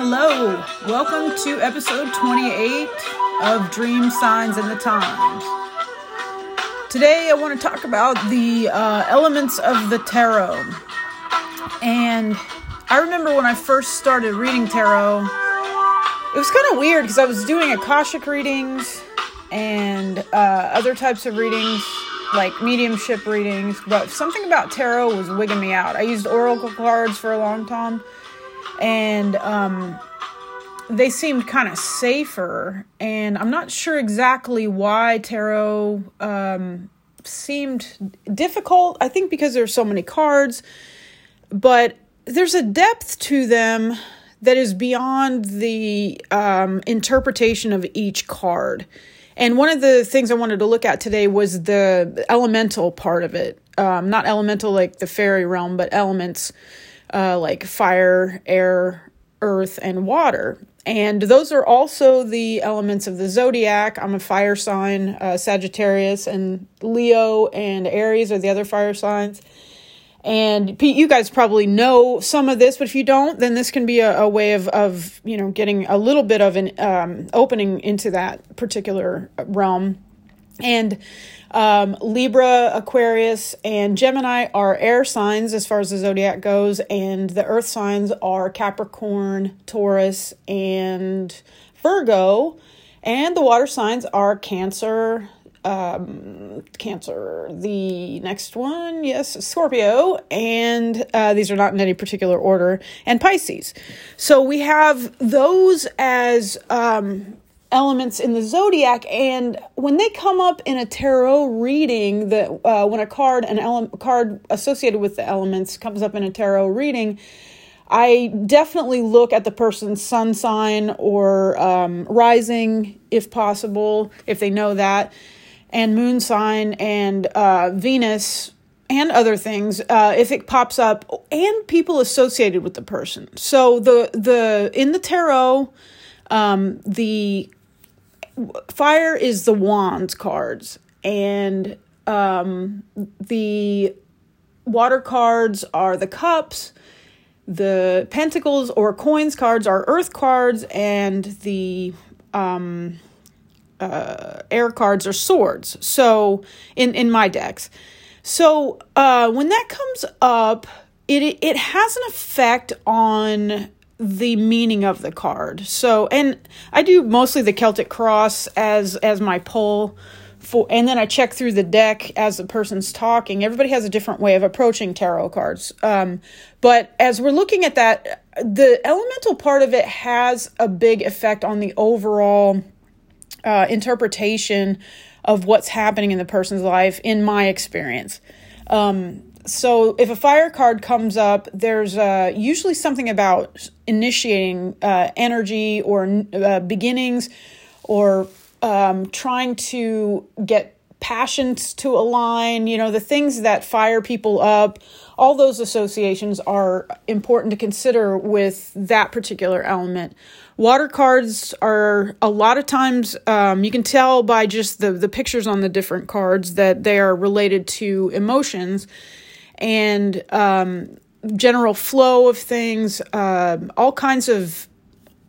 Hello, welcome to episode 28 of Dream Signs and the Times. Today I want to talk about the uh, elements of the tarot. And I remember when I first started reading tarot, it was kind of weird because I was doing Akashic readings and uh, other types of readings, like mediumship readings, but something about tarot was wigging me out. I used oracle cards for a long time and um, they seemed kind of safer. And I'm not sure exactly why tarot um, seemed difficult. I think because there's so many cards, but there's a depth to them that is beyond the um, interpretation of each card. And one of the things I wanted to look at today was the elemental part of it. Um, not elemental like the fairy realm, but elements uh, like fire, air, earth, and water. And those are also the elements of the zodiac. I'm a fire sign, uh, Sagittarius, and Leo and Aries are the other fire signs. And Pete, you guys probably know some of this, but if you don't, then this can be a, a way of, of, you know, getting a little bit of an um, opening into that particular realm. And um, Libra, Aquarius, and Gemini are air signs as far as the zodiac goes, and the earth signs are Capricorn, Taurus, and Virgo, and the water signs are Cancer, um, Cancer. The next one, yes, Scorpio, and uh, these are not in any particular order, and Pisces. So we have those as um, elements in the zodiac and when they come up in a tarot reading that uh, when a card an ele- card associated with the elements comes up in a tarot reading i definitely look at the person's sun sign or um, rising if possible if they know that and moon sign and uh, venus and other things uh, if it pops up and people associated with the person. So the the in the tarot um, the fire is the wands cards and um, the water cards are the cups the pentacles or coins cards are earth cards and the um, uh, air cards are swords. So in in my decks. So uh, when that comes up it it has an effect on the meaning of the card. So, and I do mostly the Celtic cross as as my pull for and then I check through the deck as the person's talking. Everybody has a different way of approaching tarot cards. Um, but as we're looking at that, the elemental part of it has a big effect on the overall uh, interpretation of what's happening in the person's life in my experience. Um, so if a fire card comes up, there's uh, usually something about initiating uh, energy or uh, beginnings or um, trying to get passions to align, you know, the things that fire people up, all those associations are important to consider with that particular element. Water cards are a lot of times, um, you can tell by just the, the pictures on the different cards that they are related to emotions and um, general flow of things, uh, all kinds of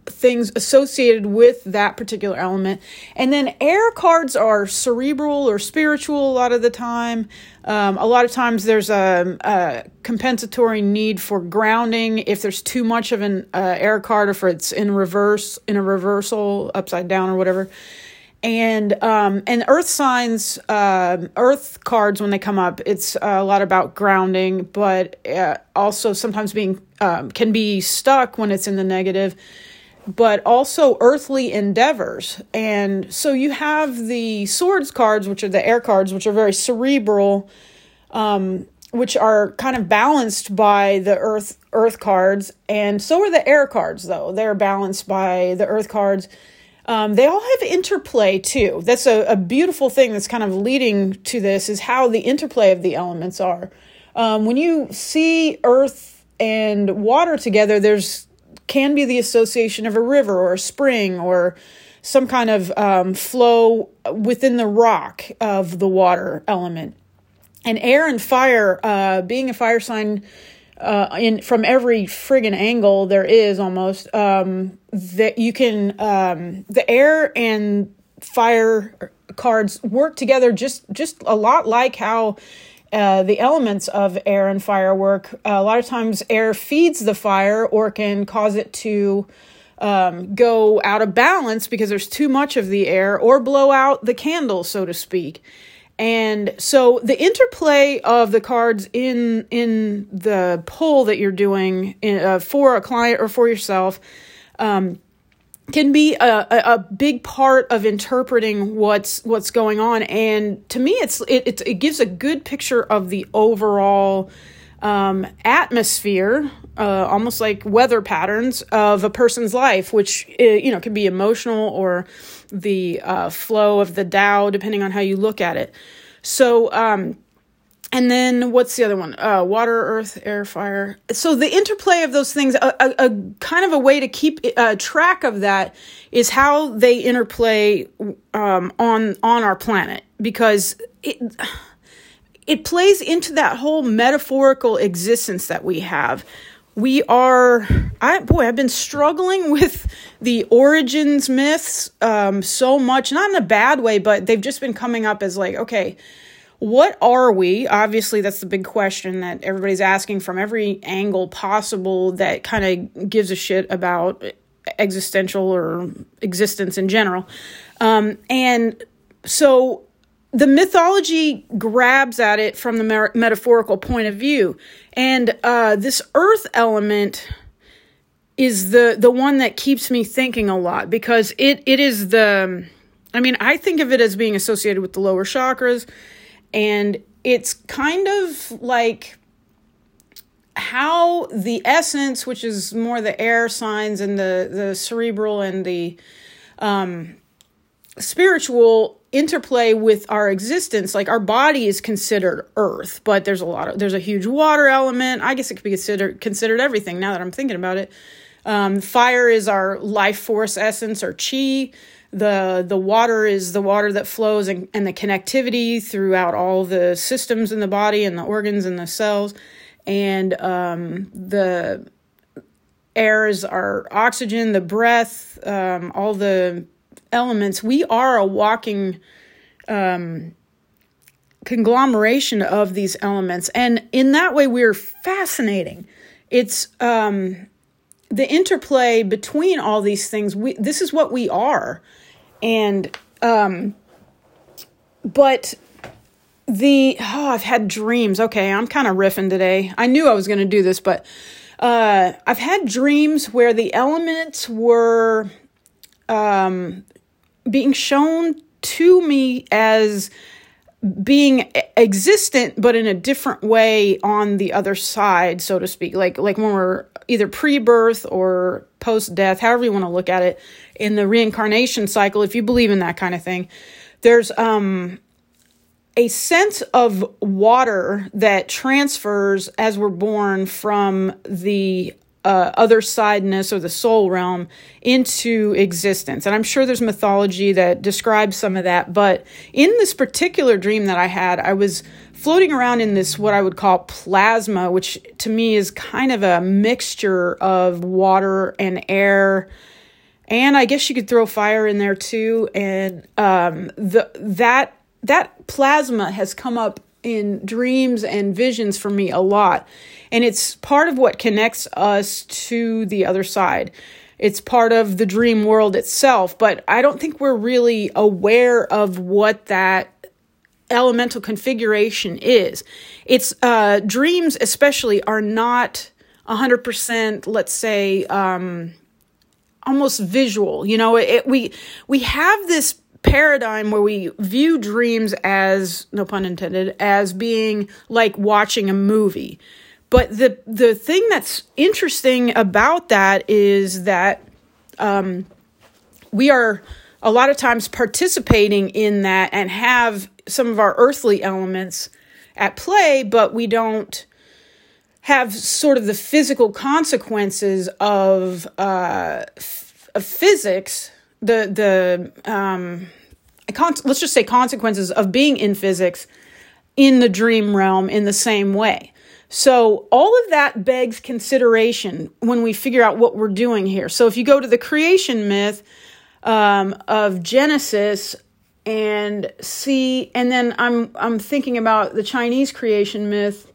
things associated with that particular element. And then air cards are cerebral or spiritual a lot of the time. Um, a lot of times there's a, a, compensatory need for grounding if there's too much of an uh, air card or if it's in reverse, in a reversal, upside down or whatever and um, and earth signs uh, earth cards when they come up it's a lot about grounding but uh, also sometimes being um, can be stuck when it's in the negative but also earthly endeavors. And so you have the swords cards which are the air cards which are very cerebral um, which are kind of balanced by the earth earth cards and so are the air cards though. They're balanced by the earth cards um, they all have interplay too. That's a, a, beautiful thing that's kind of leading to this is how the interplay of the elements are. Um, when you see earth and water together, there's can be the association of a river or a spring or some kind of um, flow within the rock of the water element. And air and fire, uh, being a fire sign, uh, in from every friggin' angle there is almost um, that you can um, the air and fire cards work together just just a lot like how uh, the elements of air and fire work. Uh, a lot of times, air feeds the fire or can cause it to um, go out of balance because there's too much of the air or blow out the candle, so to speak. And so the interplay of the cards in in the pull that you're doing in, uh, for a client or for yourself um, can be a, a, a, big part of interpreting what's what's going on. And to me, it's it it, it gives a good picture of the overall um, atmosphere, uh, almost like weather patterns of a person's life, which uh, you know can be emotional or the uh, flow of the Tao, depending on how you look at it. So, um, and then what's the other one? Uh, water, earth, air, fire. So the interplay of those things, a, a, a kind of a way to keep uh, track of that is how they interplay um, on on our planet because it it plays into that whole metaphorical existence that we have we are i boy i've been struggling with the origins myths um, so much not in a bad way but they've just been coming up as like okay what are we? Obviously that's the big question that everybody's asking from every angle possible that kind of gives a shit about existential or existence in general. Um, and so the mythology grabs at it from the mer- metaphorical point of view. And uh, this earth element is the the one that keeps me thinking a lot because it it is the i mean i think of it as being associated with the lower chakras and it's kind of like how the essence which is more the air signs and the the cerebral and the um spiritual interplay with our existence like our body is considered earth but there's a lot of there's a huge water element. I guess it could be considered considered everything now that i'm thinking about it. Um, fire is our life force essence or chi. The the water is the water that flows and, and the connectivity throughout all the systems in the body and the organs and the cells. And um, the air is our oxygen the breath um, all the elements, we are a walking um, conglomeration of these elements. And in that way, we're fascinating. It's um, the interplay between all these things. We, this is what we are. And, um, but the, oh, I've had dreams. Okay, I'm kind of riffing today. I knew I was going to do this, but uh, I've had dreams where the elements were um, being shown to me as being existent but in a different way on the other side so to speak. Like like when we're either pre-birth or post-death however you want to look at it in the reincarnation cycle if you believe in that kind of thing there's um a sense of water that transfers as we're born from the uh, other sideness or the soul realm into existence. And I'm sure there's mythology that describes some of that. But in this particular dream that I had, I was floating around in this, what I would call plasma, which to me is kind of a mixture of water and air. And I guess you could throw fire in there too. And um, the that that plasma has come up in dreams and visions for me a lot. And it's part of what connects us to the other side. It's part of the dream world itself, but I don't think we're really aware of what that elemental configuration is. It's uh, dreams, especially, are not 100%, let's say, um, almost visual. You know, it, we we have this paradigm where we view dreams as no pun intended as being like watching a movie but the the thing that's interesting about that is that um, we are a lot of times participating in that and have some of our earthly elements at play, but we don't have sort of the physical consequences of, uh, f- of physics. The the um, con- let's just say consequences of being in physics in the dream realm in the same way. So, all of that begs consideration when we figure out what we're doing here. So, if you go to the creation myth um, of Genesis and see, and then I'm I'm thinking about the Chinese creation myth,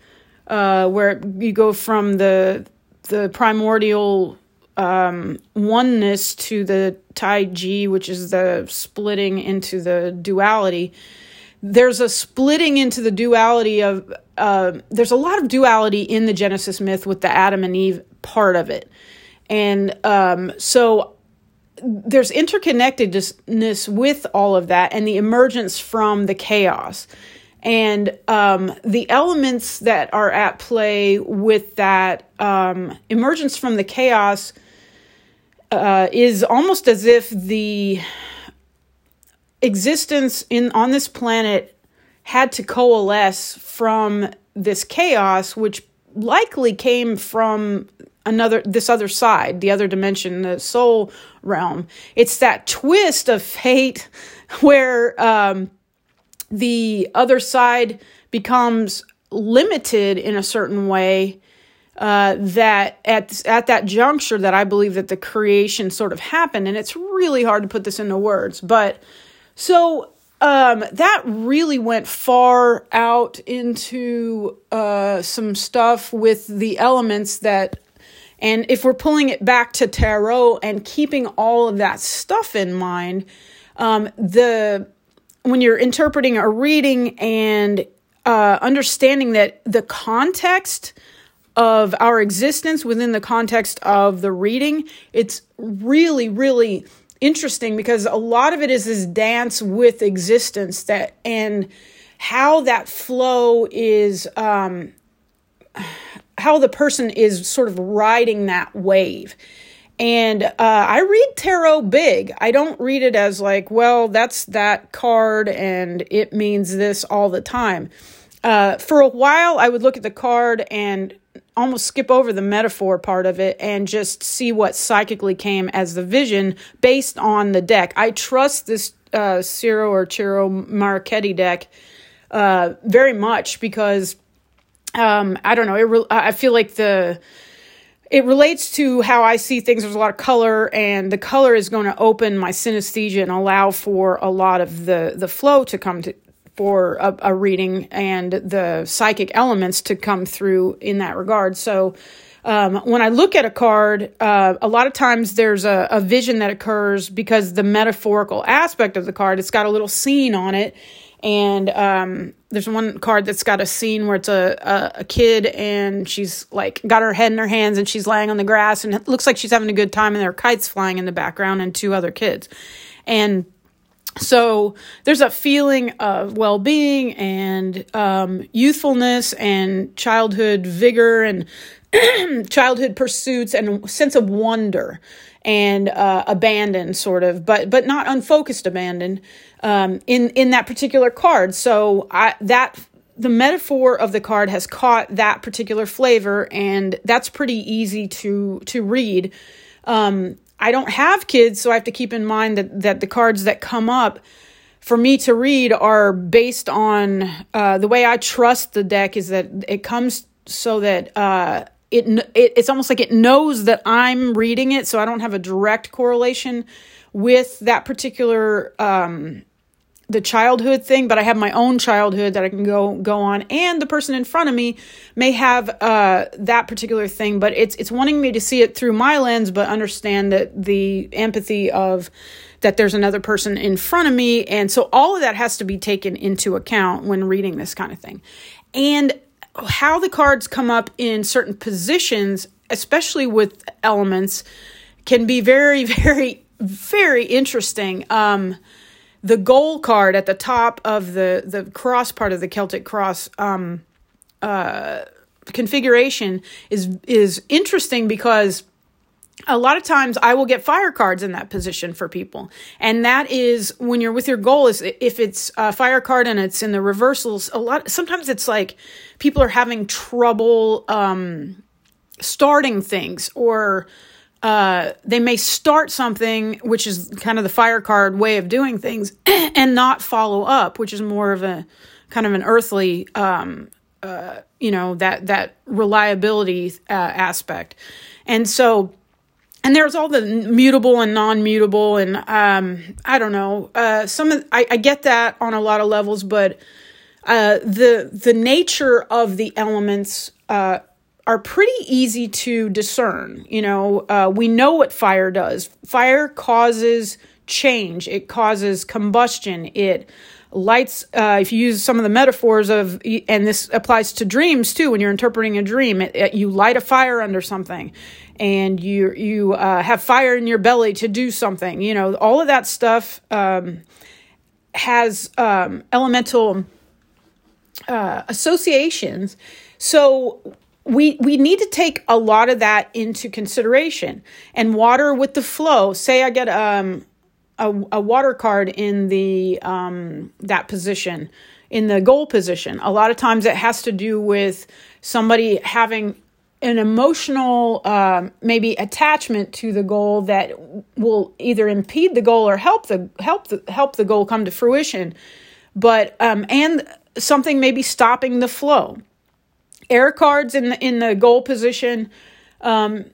uh, where you go from the the primordial um, oneness to the Taiji, which is the splitting into the duality. There's a splitting into the duality of, uh, there's a lot of duality in the Genesis myth with the Adam and Eve part of it. And um, so there's interconnectedness with all of that and the emergence from the chaos. And um, the elements that are at play with that um, emergence from the chaos uh, is almost as if the existence in on this planet had to coalesce from this chaos, which likely came from another this other side, the other dimension, the soul realm. It's that twist of fate where um, the other side becomes limited in a certain way uh, that at at that juncture that I believe that the creation sort of happened, and it's really hard to put this into words, but so um, that really went far out into uh, some stuff with the elements that, and if we're pulling it back to tarot and keeping all of that stuff in mind, um, the when you're interpreting a reading and uh, understanding that the context of our existence within the context of the reading, it's really, really interesting because a lot of it is this dance with existence that and how that flow is um, how the person is sort of riding that wave. And uh, I read tarot big. I don't read it as like, well, that's that card and it means this all the time. Uh, for a while, I would look at the card and almost skip over the metaphor part of it and just see what psychically came as the vision based on the deck. I trust this uh, Ciro or Ciro Marchetti deck uh, very much because um, I don't know. Re- I feel like the it relates to how I see things. There's a lot of color, and the color is going to open my synesthesia and allow for a lot of the the flow to come to for a, a reading and the psychic elements to come through in that regard. So, um, when I look at a card, uh, a lot of times there's a, a, vision that occurs because the metaphorical aspect of the card, it's got a little scene on it. And um, there's one card that's got a scene where it's a, a, a, kid and she's like got her head in her hands and she's laying on the grass and it looks like she's having a good time and there are kites flying in the background and two other kids. And so there's a feeling of well-being and um, youthfulness and childhood vigor and childhood pursuits and sense of wonder and uh, abandon sort of but but not unfocused abandon um, in in that particular card. So I, that the metaphor of the card has caught that particular flavor and that's pretty easy to to read. Um, I don't have kids, so I have to keep in mind that that the cards that come up for me to read are based on uh, the way I trust the deck is that it comes so that uh, it, it it's almost like it knows that I'm reading it, so I don't have a direct correlation with that particular um, the childhood thing, but I have my own childhood that I can go go on, and the person in front of me may have uh, that particular thing, but it's it's wanting me to see it through my lens, but understand that the empathy of that there's another person in front of me, and so all of that has to be taken into account when reading this kind of thing, and how the cards come up in certain positions, especially with elements, can be very very very interesting. Um, the goal card at the top of the the cross part of the Celtic cross um, uh, configuration is is interesting because a lot of times I will get fire cards in that position for people, and that is when you're with your goal. Is if it's a fire card and it's in the reversals. A lot sometimes it's like people are having trouble um, starting things or uh, they may start something, which is kind of the fire card way of doing things, and not follow up, which is more of a kind of an earthly um, uh, you know that that reliability uh, aspect, and so and there's all the mutable and non-mutable and um, i don't know uh, some of, I, I, get that on a lot of levels but uh, the the nature of the elements uh, are pretty easy to discern you know? Uh, we know what fire does. Fire causes change. It causes combustion. It lights uh, if you use some of the metaphors of and this applies to dreams too when you're interpreting a dream it, it, you light a fire under something and you you uh, have fire in your belly to do something you know? All of that stuff um, has um, elemental uh, associations. So we we need to take a lot of that into consideration and water with the flow say i get um a, a water card in the um, that position in the goal position. A lot of times it has to do with somebody having an emotional uh, maybe attachment to the goal that will either impede the goal or help the help the help the goal come to fruition. But um, and something maybe stopping the flow. Air cards in the in the goal position. Um,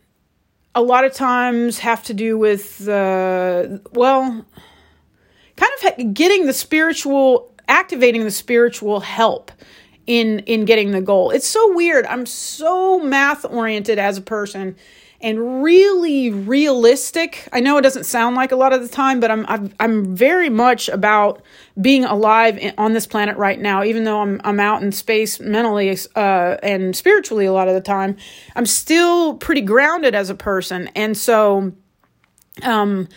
a lot of times have to do with uh, well kind of getting the spiritual activating the spiritual help in in getting the goal it's so weird i'm so math oriented as a person and really realistic. I know it doesn't sound like a lot of the time, but I'm I'm, I'm very much about being alive on this planet right now. Even though I'm I'm out in space mentally uh, and spiritually a lot of the time, I'm still pretty grounded as a person, and so. Um,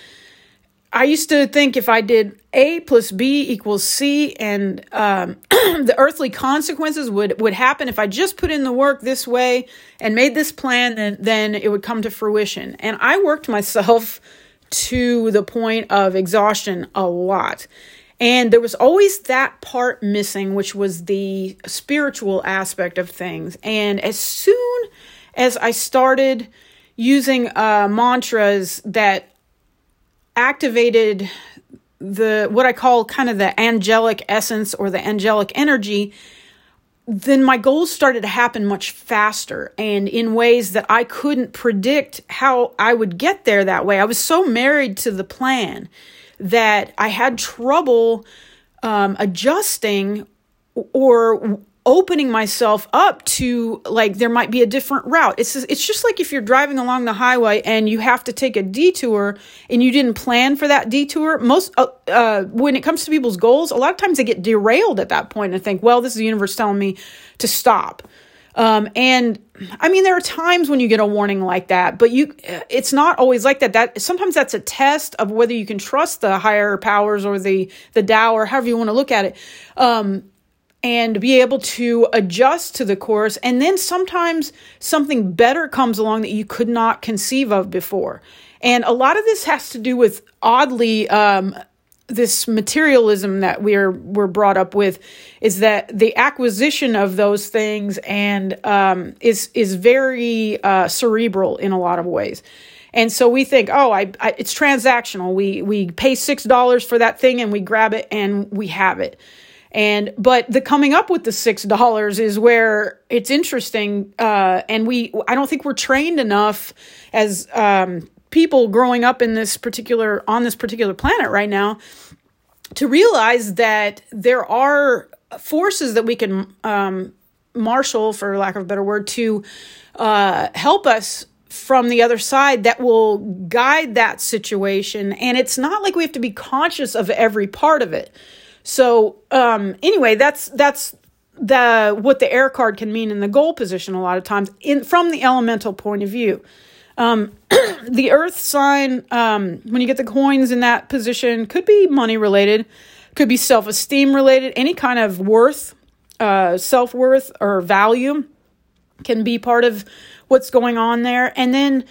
I used to think if I did A plus B equals C and um, the earthly consequences would, would happen if I just put in the work this way and made this plan, then, then it would come to fruition. And I worked myself to the point of exhaustion a lot. And there was always that part missing, which was the spiritual aspect of things. And as soon as I started using uh, mantras that activated the what I call kind of the angelic essence or the angelic energy, then my goals started to happen much faster and in ways that I couldn't predict how I would get there that way. I was so married to the plan that I had trouble um, adjusting or opening myself up to like there might be a different route. It's just, it's just like if you're driving along the highway and you have to take a detour and you didn't plan for that detour. Most uh, uh, when it comes to people's goals, a lot of times they get derailed at that point and think, well, this is the universe telling me to stop. Um, and I mean, there are times when you get a warning like that, but you, it's not always like that. That sometimes that's a test of whether you can trust the higher powers or the the Tao or however you want to look at it. Um, and be able to adjust to the course. And then sometimes something better comes along that you could not conceive of before. And a lot of this has to do with oddly, um, this materialism that we're we're brought up with is that the acquisition of those things and um, is is very uh, cerebral in a lot of ways. And so we think, oh, I, I it's transactional. We we pay six dollars for that thing and we grab it and we have it. And but the coming up with the six dollars is where it's interesting. Uh, and we, I don't think we're trained enough as um, people growing up in this particular on this particular planet right now to realize that there are forces that we can um, marshal, for lack of a better word, to uh, help us from the other side that will guide that situation. And it's not like we have to be conscious of every part of it. So um, anyway, that's that's the what the air card can mean in the goal position a lot of times in from the elemental point of view. Um, the earth sign, um, when you get the coins in that position, could be money related, could be self esteem related, any kind of worth, uh, self worth, or value can be part of what's going on there. And then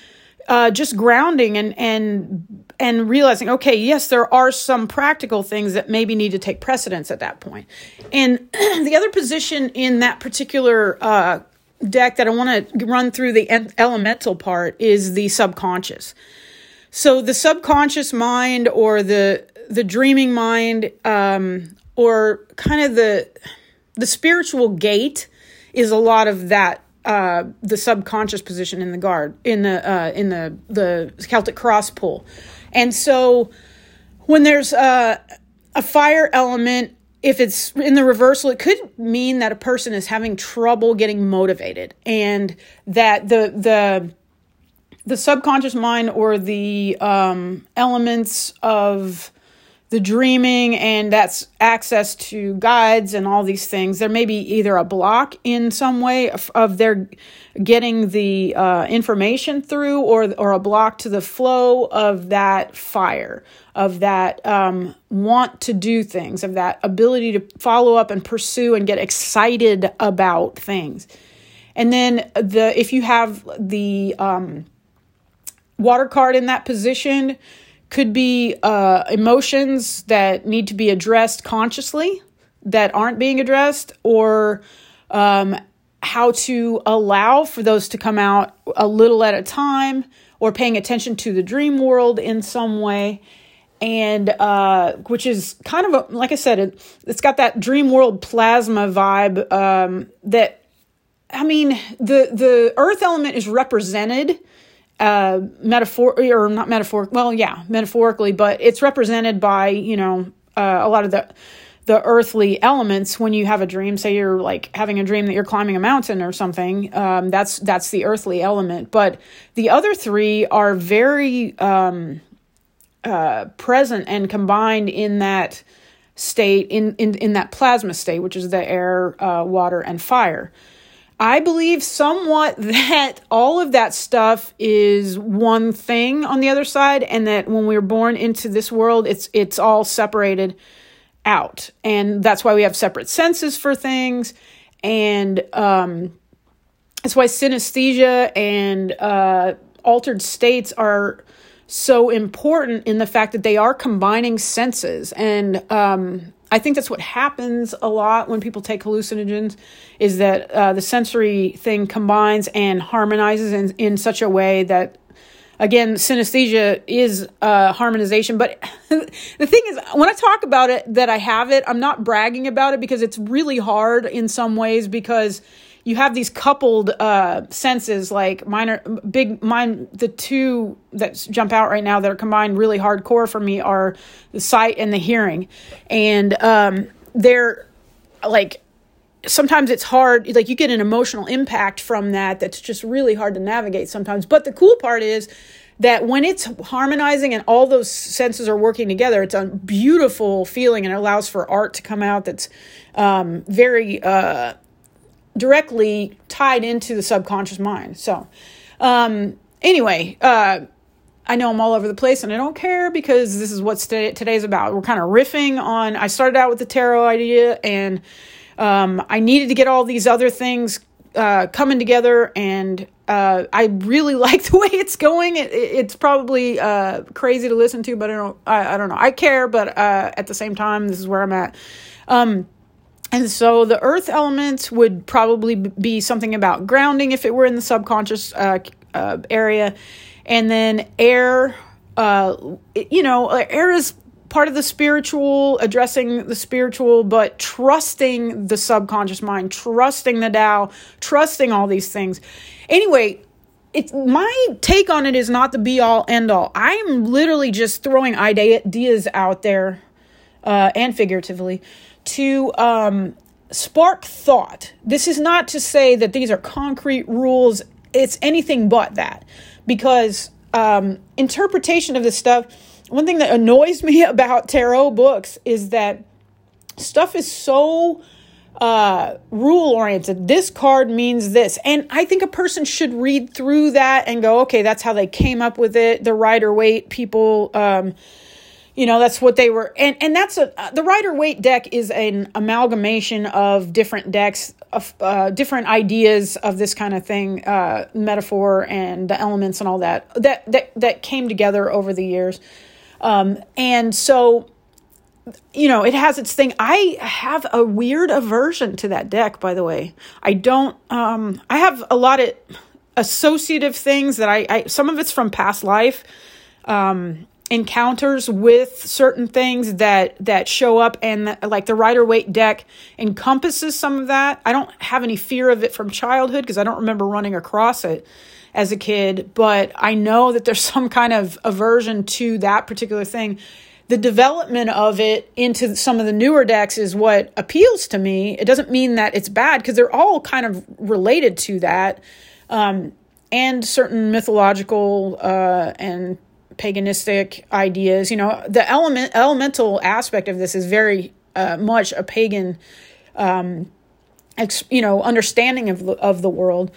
uh, just grounding and and and realizing, okay, yes, there are some practical things that maybe need to take precedence at that point. And the other position in that particular uh, deck that I want to run through the elemental part is the subconscious. So the subconscious mind, or the the dreaming mind, um, or kind of the the spiritual gate is a lot of that uh, the subconscious position in the guard in the uh, in the the Celtic cross pull, and so when there's a, a fire element, if it's in the reversal, it could mean that a person is having trouble getting motivated, and that the the the subconscious mind or the um, elements of the dreaming and that's access to guides and all these things. There may be either a block in some way of, of their getting the uh, information through or or a block to the flow of that fire of that um, want to do things of that ability to follow up and pursue and get excited about things. And then the if you have the um, water card in that position could be uh, emotions that need to be addressed consciously that aren't being addressed, or um, how to allow for those to come out a little at a time, or paying attention to the dream world in some way. And uh, which is kind of a, like I said, it, it's got that dream world plasma vibe um, that I mean, the the earth element is represented uh, metaphor or not metaphor. Well, yeah, metaphorically, but it's represented by you know uh, a lot of the the earthly elements when you have a dream. Say you're like having a dream that you're climbing a mountain or something. Um, that's that's the earthly element. But the other three are very um, uh, present and combined in that state in, in in that plasma state, which is the air, uh, water, and fire. I believe somewhat that all of that stuff is one thing on the other side, and that when we are born into this world, it's it's all separated out, and that's why we have separate senses for things, and um, that's why synesthesia and uh, altered states are so important in the fact that they are combining senses. And um, I think that's what happens a lot when people take hallucinogens is that uh, the sensory thing combines and harmonizes in, in such a way that again synesthesia is uh, harmonization. But the thing is when i talk about it that i have it i'm not bragging about it because it's really hard in some ways because you have these coupled uh, senses like minor big mine the two that jump out right now that are combined really hardcore for me are the sight and the hearing. And um, they're like sometimes it's hard like you get an emotional impact from that that's just really hard to navigate sometimes. But the cool part is that when it's harmonizing and all those senses are working together it's a beautiful feeling and it allows for art to come out that's um, very uh, directly tied into the subconscious mind. So, um, anyway, uh, I know I'm all over the place and I don't care because this is what today, today's about. We're kind of riffing on, I started out with the tarot idea and um, I needed to get all these other things uh, coming together and uh, I really like the way it's going. It, it's probably uh, crazy to listen to, but I don't. I, I don't know. I care, but uh, at the same time, this is where I'm at. Um, and so the earth element would probably be something about grounding if it were in the subconscious uh, uh, area. And then air, uh, you know, air is part of the spiritual, addressing the spiritual, but trusting the subconscious mind, trusting the Tao, trusting all these things. Anyway, it's my take on it is not the be all end all. I am literally just throwing ideas out there, uh, and figuratively to um, spark thought. This is not to say that these are concrete rules, it's anything but that. Because um, interpretation of this stuff, one thing that annoys me about tarot books is that stuff is so uh, rule oriented. This card means this. And I think a person should read through that and go, okay, that's how they came up with it. The Rider Waite people. Um, you know that's what they were and and that's a the rider waite deck is an amalgamation of different decks of uh, different ideas of this kind of thing uh, metaphor and the elements and all that that that that came together over the years. Um, and so you know it has its thing. I have a weird aversion to that deck by the way. I don't um i have a lot of associative things that i, I some of it's from past life. Um encounters with certain things that that show up and like the Rider Waite deck encompasses some of that. I don't have any fear of it from childhood because I don't remember running across it as a kid, but I know that there's some kind of aversion to that particular thing. The development of it into some of the newer decks is what appeals to me. It doesn't mean that it's bad because they're all kind of related to that. Um, and certain mythological uh, and paganistic ideas. You know, the element elemental aspect of this is very uh, much a pagan, um, ex, you know, understanding of of the world.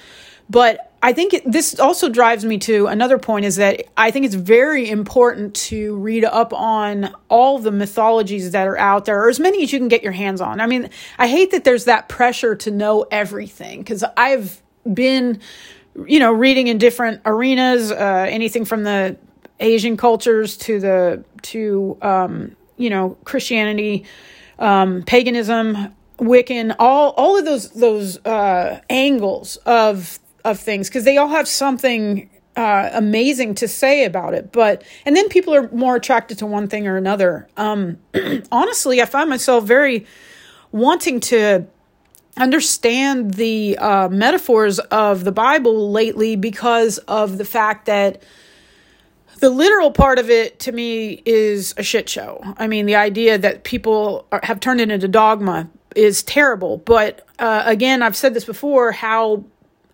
But I think it, this also drives me to another point is that I think it's very important to read up on all the mythologies that are out there, or as many as you can get your hands on. I mean, I hate that there's that pressure to know everything because I've been, you know, reading in different arenas, uh, anything from the Asian cultures to the to um, you know Christianity, um, paganism, Wiccan, all all of those those uh, angles of of things because they all have something uh, amazing to say about it. But and then people are more attracted to one thing or another. Um, honestly, I find myself very wanting to understand the uh, metaphors of the Bible lately because of the fact that the literal part of it to me is a shit show. I mean, the idea that people are, have turned it into dogma is terrible. But uh, again, I've said this before how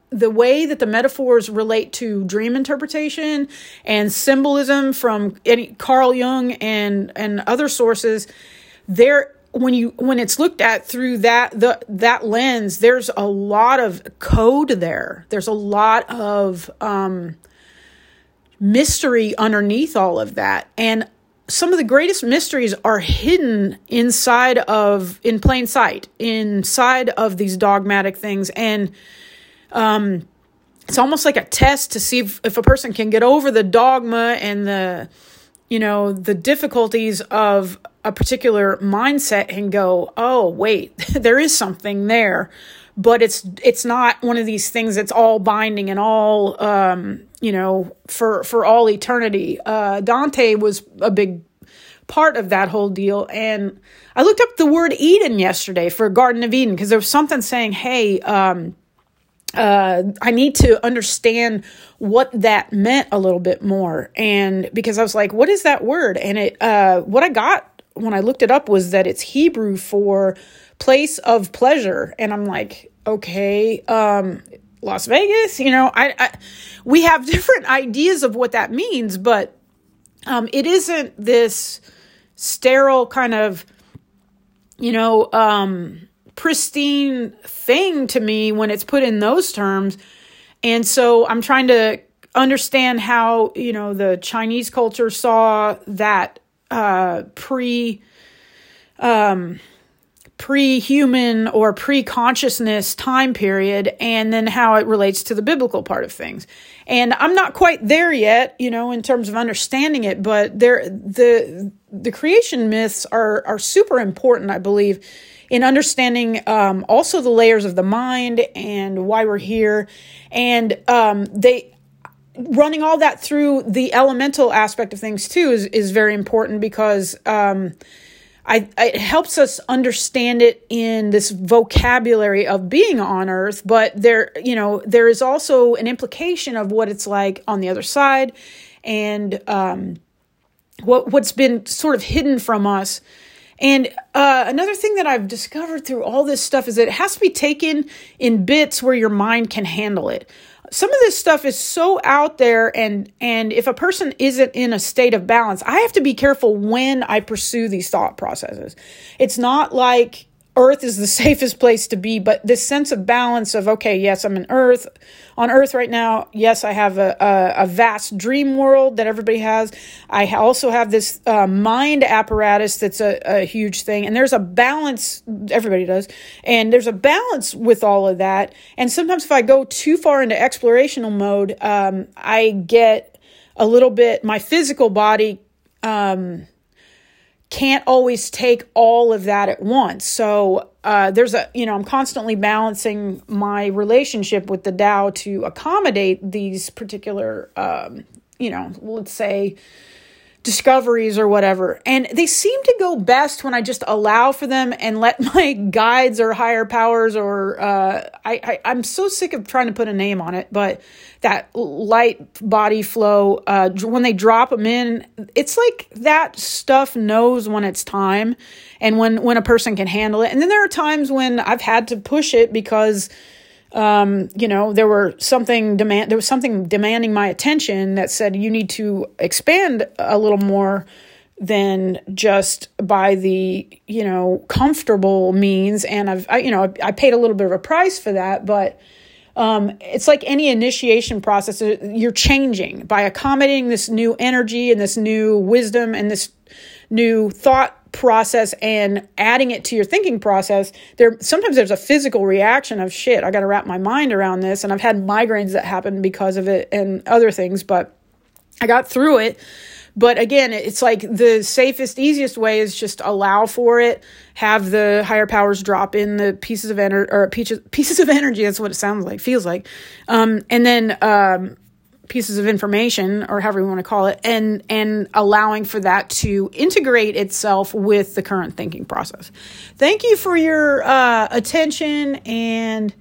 the way that the metaphors relate to dream interpretation and symbolism from any Carl Jung and and other sources, there when you when it's looked at through that the that lens, there's a lot of code there. There's a lot of um, mystery underneath all of that. And some of the greatest mysteries are hidden inside of in plain sight inside of these dogmatic things and um it's almost like a test to see if, if a person can get over the dogma and the you know the difficulties of a particular mindset and go oh wait there is something there but it's it's not one of these things that's all binding and all um, you know for for all eternity. Uh, Dante was a big part of that whole deal, and I looked up the word Eden yesterday for Garden of Eden because there was something saying, "Hey." Um, uh, I need to understand what that meant a little bit more. And because I was like, what is that word? And it, uh, what I got when I looked it up was that it's Hebrew for place of pleasure. And I'm like, okay, um, Las Vegas, you know, I, I we have different ideas of what that means, but um, it isn't this sterile kind of, you know, um, pristine thing to me when it's put in those terms. And so I'm trying to understand how, you know, the Chinese culture saw that uh, pre um, pre-human or pre-consciousness time period and then how it relates to the biblical part of things. And i'm not quite there yet you know in terms of understanding it but there the the creation myths are are super important i believe in understanding um, also the layers of the mind and why we're here. And um, they running all that through the elemental aspect of things too is is very important because um, I, it helps us understand it in this vocabulary of being on earth but there you know there is also an implication of what it's like on the other side and um, what what's been sort of hidden from us. And uh, another thing that I've discovered through all this stuff is that it has to be taken in bits where your mind can handle it some of this stuff is so out there and and if a person isn't in a state of balance i have to be careful when i pursue these thought processes. It's not like earth is the safest place to be but this sense of balance of okay yes i'm in earth on earth right now yes i have a, a, a vast dream world that everybody has. I also have this uh, mind apparatus that's a, a huge thing and there's a balance everybody does and there's a balance with all of that and sometimes if i go too far into explorational mode um, i get a little bit my physical body um, can't always take all of that at once. So uh, there's a, you know, I'm constantly balancing my relationship with the Tao to accommodate these particular, um, you know, let's say discoveries or whatever. And they seem to go best when I just allow for them and let my guides or higher powers or uh, I, I am so sick of trying to put a name on it, but that light body flow uh, when they drop them in, it's like that stuff knows when it's time and when when a person can handle it. And then there are times when I've had to push it because um, you know, there were something demand there was something demanding my attention that said you need to expand a little more than just by the you know comfortable means. And I've I, you know I paid a little bit of a price for that but um, it's like any initiation process you're changing by accommodating this new energy and this new wisdom and this new thought process and adding it to your thinking process there sometimes there's a physical reaction of shit i got to wrap my mind around this. And i've had migraines that happen because of it and other things but i got through it. But again it's like the safest easiest way is just allow for it have the higher powers drop in the pieces of energy or pieces pieces of energy that's what it sounds like feels like. Um, and then um, pieces of information or however you want to call it and and allowing for that to integrate itself with the current thinking process. Thank you for your uh, attention and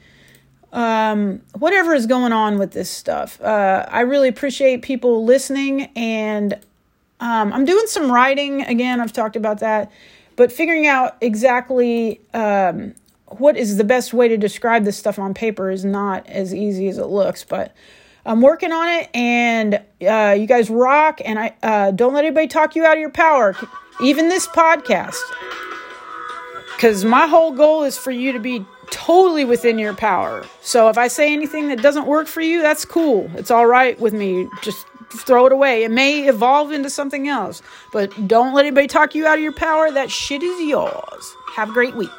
um, whatever is going on with this stuff. Uh, i really appreciate people listening and um, i'm doing some writing again i've talked about that but figuring out exactly um, what is the best way to describe this stuff on paper is not as easy as it looks but I'm working on it, and uh, you guys rock. And I uh, don't let anybody talk you out of your power, even this podcast, because my whole goal is for you to be totally within your power. So if I say anything that doesn't work for you, that's cool. It's all right with me. Just throw it away. It may evolve into something else, but don't let anybody talk you out of your power. That shit is yours. Have a great week.